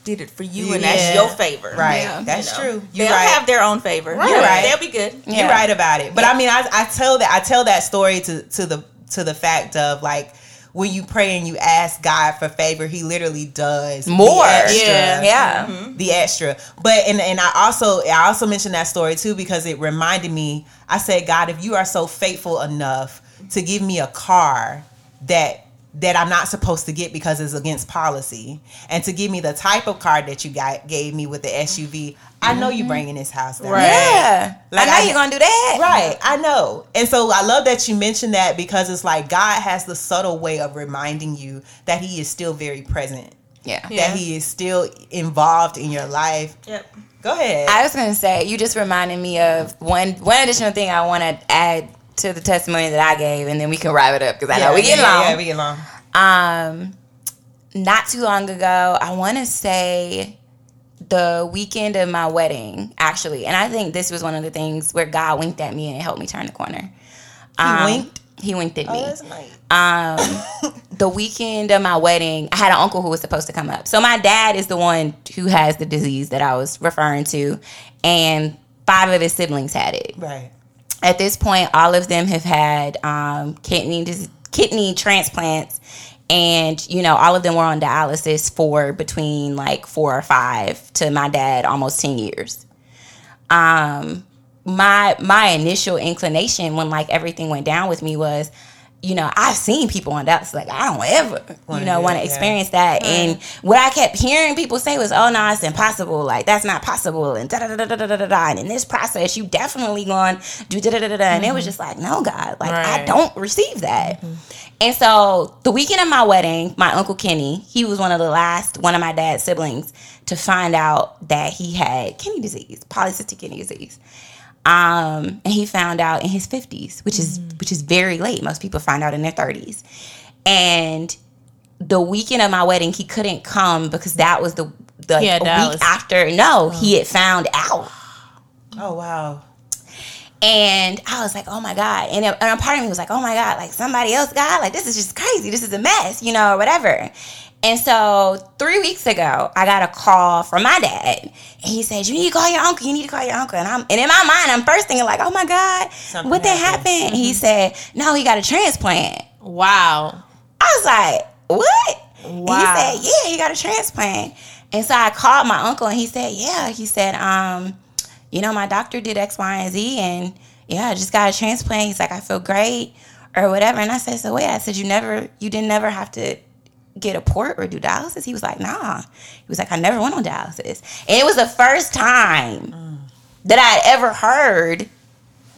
did it for you and Yeah. that's your favor. Right. Yeah. That's You know, true. You're They'll right. have their own favor. You're right. They'll be good. Yeah. You're right about it. But I mean, I, I tell that I tell that story to to the to the fact of like when you pray and you ask God for favor, He literally does More. extra. Yeah. Yeah. Mm-hmm. the extra. But and and I also I also mentioned that story too because it reminded me. I said, God, if you are so faithful enough to give me a car that that I'm not supposed to get because it's against policy, and to give me the type of car that you got gave me with the SUV, I know you're mm-hmm. bringing this house down. Right. Yeah. Like I know you're gonna do that. Right, I know. And so I love that you mentioned that because it's like God has the subtle way of reminding you that He is still very present, Yeah. Yeah. that He is still involved in your life. Yep. Go ahead. I was gonna say you just reminded me of one one additional thing I want to add to the testimony that I gave, and then we can wrap it up because I know we get yeah, long. Yeah, we get long. Um, not too long ago, I want to say the weekend of my wedding, actually, and I think this was one of the things where God winked at me and it helped me turn the corner. Um, winked? He winked at me. Oh, nice. um, the weekend of my wedding, I had an uncle who was supposed to come up. So my dad is the one who has the disease that I was referring to, and five of his siblings had it. Right. At this point, all of them have had um, kidney kidney transplants, and you know, all of them were on dialysis for between like four or five to my dad almost ten years. Um, my my initial inclination when like everything went down with me was you know, I've seen people on dialysis like I don't ever, Wanna you know, want to experience that. And what I kept hearing people say was, "Oh no, it's impossible. Like that's not possible." And da da da da da da da. And in this process, you definitely going to do da da da da da. And it was mm-hmm. just like, no, God, like I don't receive that. Mm-hmm. And so the weekend of my wedding, my uncle Kenny, he was one of the last one of my dad's siblings to find out that he had kidney disease, polycystic kidney disease. Um, and he found out in his 50s, which is which is very late. Most people find out in their 30s. And the weekend of my wedding, he couldn't come because that was the the a week after. No, he had found out. Oh wow. And I was like, oh my God. And a, and a part of me was like, oh my God, like somebody else, got, like this is just crazy. This is a mess, you know, or whatever. And so three weeks ago, I got a call from my dad. And he said, You need to call your uncle. You need to call your uncle. And I'm and in my mind, I'm first thinking, like, oh my God, Something what that happened. happened? And he said, No, he got a transplant. Wow. I was like, what? And he said, yeah, he got a transplant. And so I called my uncle and he said, yeah. He said, um, you know, my doctor did X, Y, and Z and yeah, I just got a transplant. He's like, I feel great or whatever. And I said, so wait, I said, you never, you didn't never have to get a port or do dialysis? He was like, nah. He was like, I never went on dialysis. And it was the first time mm. that I'd ever heard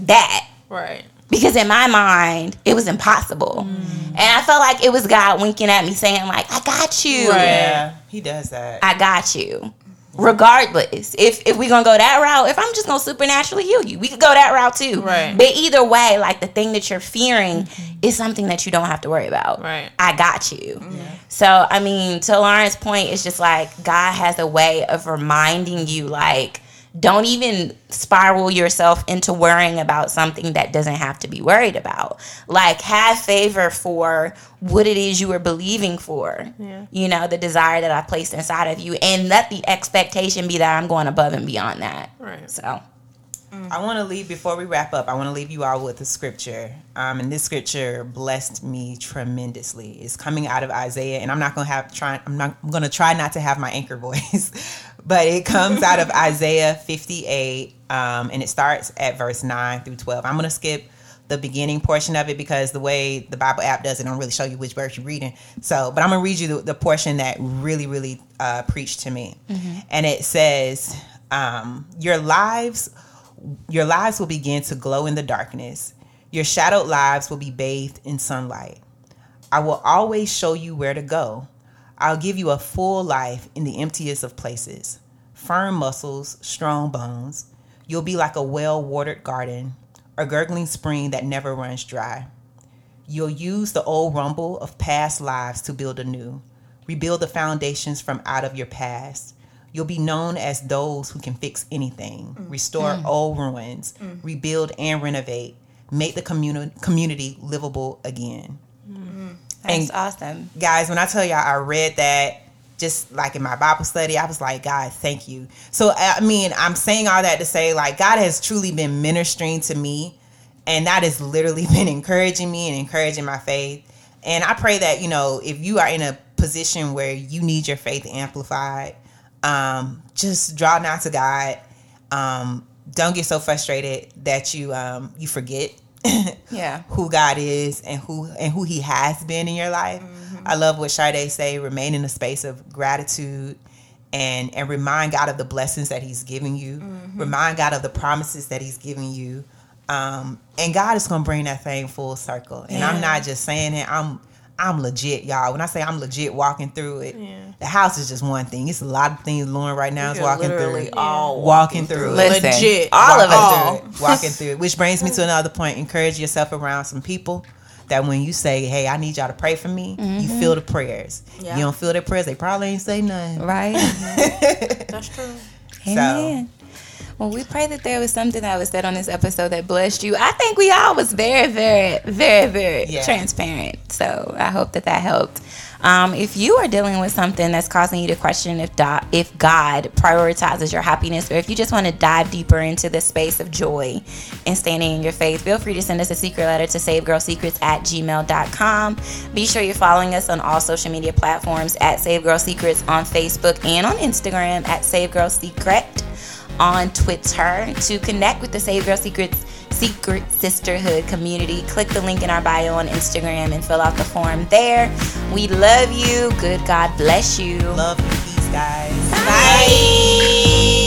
that Right. because in my mind it was impossible mm. and i felt like it was god winking at me saying like i got you Right. Yeah, he does that. i got you regardless if if we're gonna go that route if i'm just gonna supernaturally heal you we could go that route too. Right. but either way like the thing that you're fearing mm-hmm. is something that you don't have to worry about. Right. i got you. So i mean to lauren's point it's just like god has a way of reminding you like don't even spiral yourself into worrying about something that doesn't have to be worried about. Like have favor for what it is you are believing for. Yeah. You know, the desire that I placed inside of you and let the expectation be that I'm going above and beyond that. Right. So I want to leave before we wrap up. I want to leave you all with a scripture, um, and this scripture blessed me tremendously. It's coming out of Isaiah, and I'm not gonna have try. I'm not. I'm gonna try not to have my anchor voice, but it comes out of Isaiah 58, um, and it starts at verse nine through 12. I'm gonna skip the beginning portion of it because the way the Bible app does it, don't really show you which verse you're reading. So, but I'm gonna read you the, the portion that really, really uh, preached to me, and it says, um, "Your lives." Your lives will begin to glow in the darkness. Your shadowed lives will be bathed in sunlight. I will always show you where to go. I'll give you a full life in the emptiest of places. Firm muscles, strong bones. You'll be like a well watered garden, a gurgling spring that never runs dry. You'll use the old rumble of past lives to build anew. Rebuild the foundations from out of your past. You'll be known as those who can fix anything, mm. restore mm. old ruins, mm. rebuild and renovate, make the communi- community livable again. That's And- awesome. Guys, when I tell y'all I read that just like in my Bible study, I was like, God, thank you. So, I mean, I'm saying all that to say, like, God has truly been ministering to me, and that has literally been encouraging me and encouraging my faith. And I pray that, you know, if you are in a position where you need your faith amplified, um, just draw nigh to God. Um, don't get so frustrated that you um, you forget Yeah. who God is and who and who He has been in your life. I love what Sade say. Remain in a space of gratitude and and remind God of the blessings that He's giving you. Remind God of the promises that He's giving you. Um, and God is gonna bring that thing full circle. And I'm not just saying it. I'm I'm legit, y'all. When I say I'm legit walking through it, Yeah. the house is just one thing. It's a lot of things Lauren right now is walking through. it. all walking through. it. Listen, Legit. all of Walking it. through it. Walking through it. Which brings me to another point. Encourage yourself around some people that when you say, Hey, I need y'all to pray for me, you feel the prayers. Yeah. You don't feel their prayers, they probably ain't say nothing. Right? That's true. Amen. Well, we pray that there was something that was said on this episode that blessed you. I think we all was very, very, very, very Yeah. transparent. So I hope that that helped. Um, if you are dealing with something that's causing you to question if do- if God prioritizes your happiness, or if you just want to dive deeper into the space of joy and standing in your faith, feel free to send us a secret letter to savegirlsecrets at gmail.com. Be sure you're following us on all social media platforms at Save Girl Secrets on Facebook and on Instagram at Save Girl Secret on Twitter to connect with the Save Girl Secrets Secret Sisterhood community. Click the link in our bio on Instagram and fill out the form there. We love you. Good God bless you. Love and peace, guys. Bye.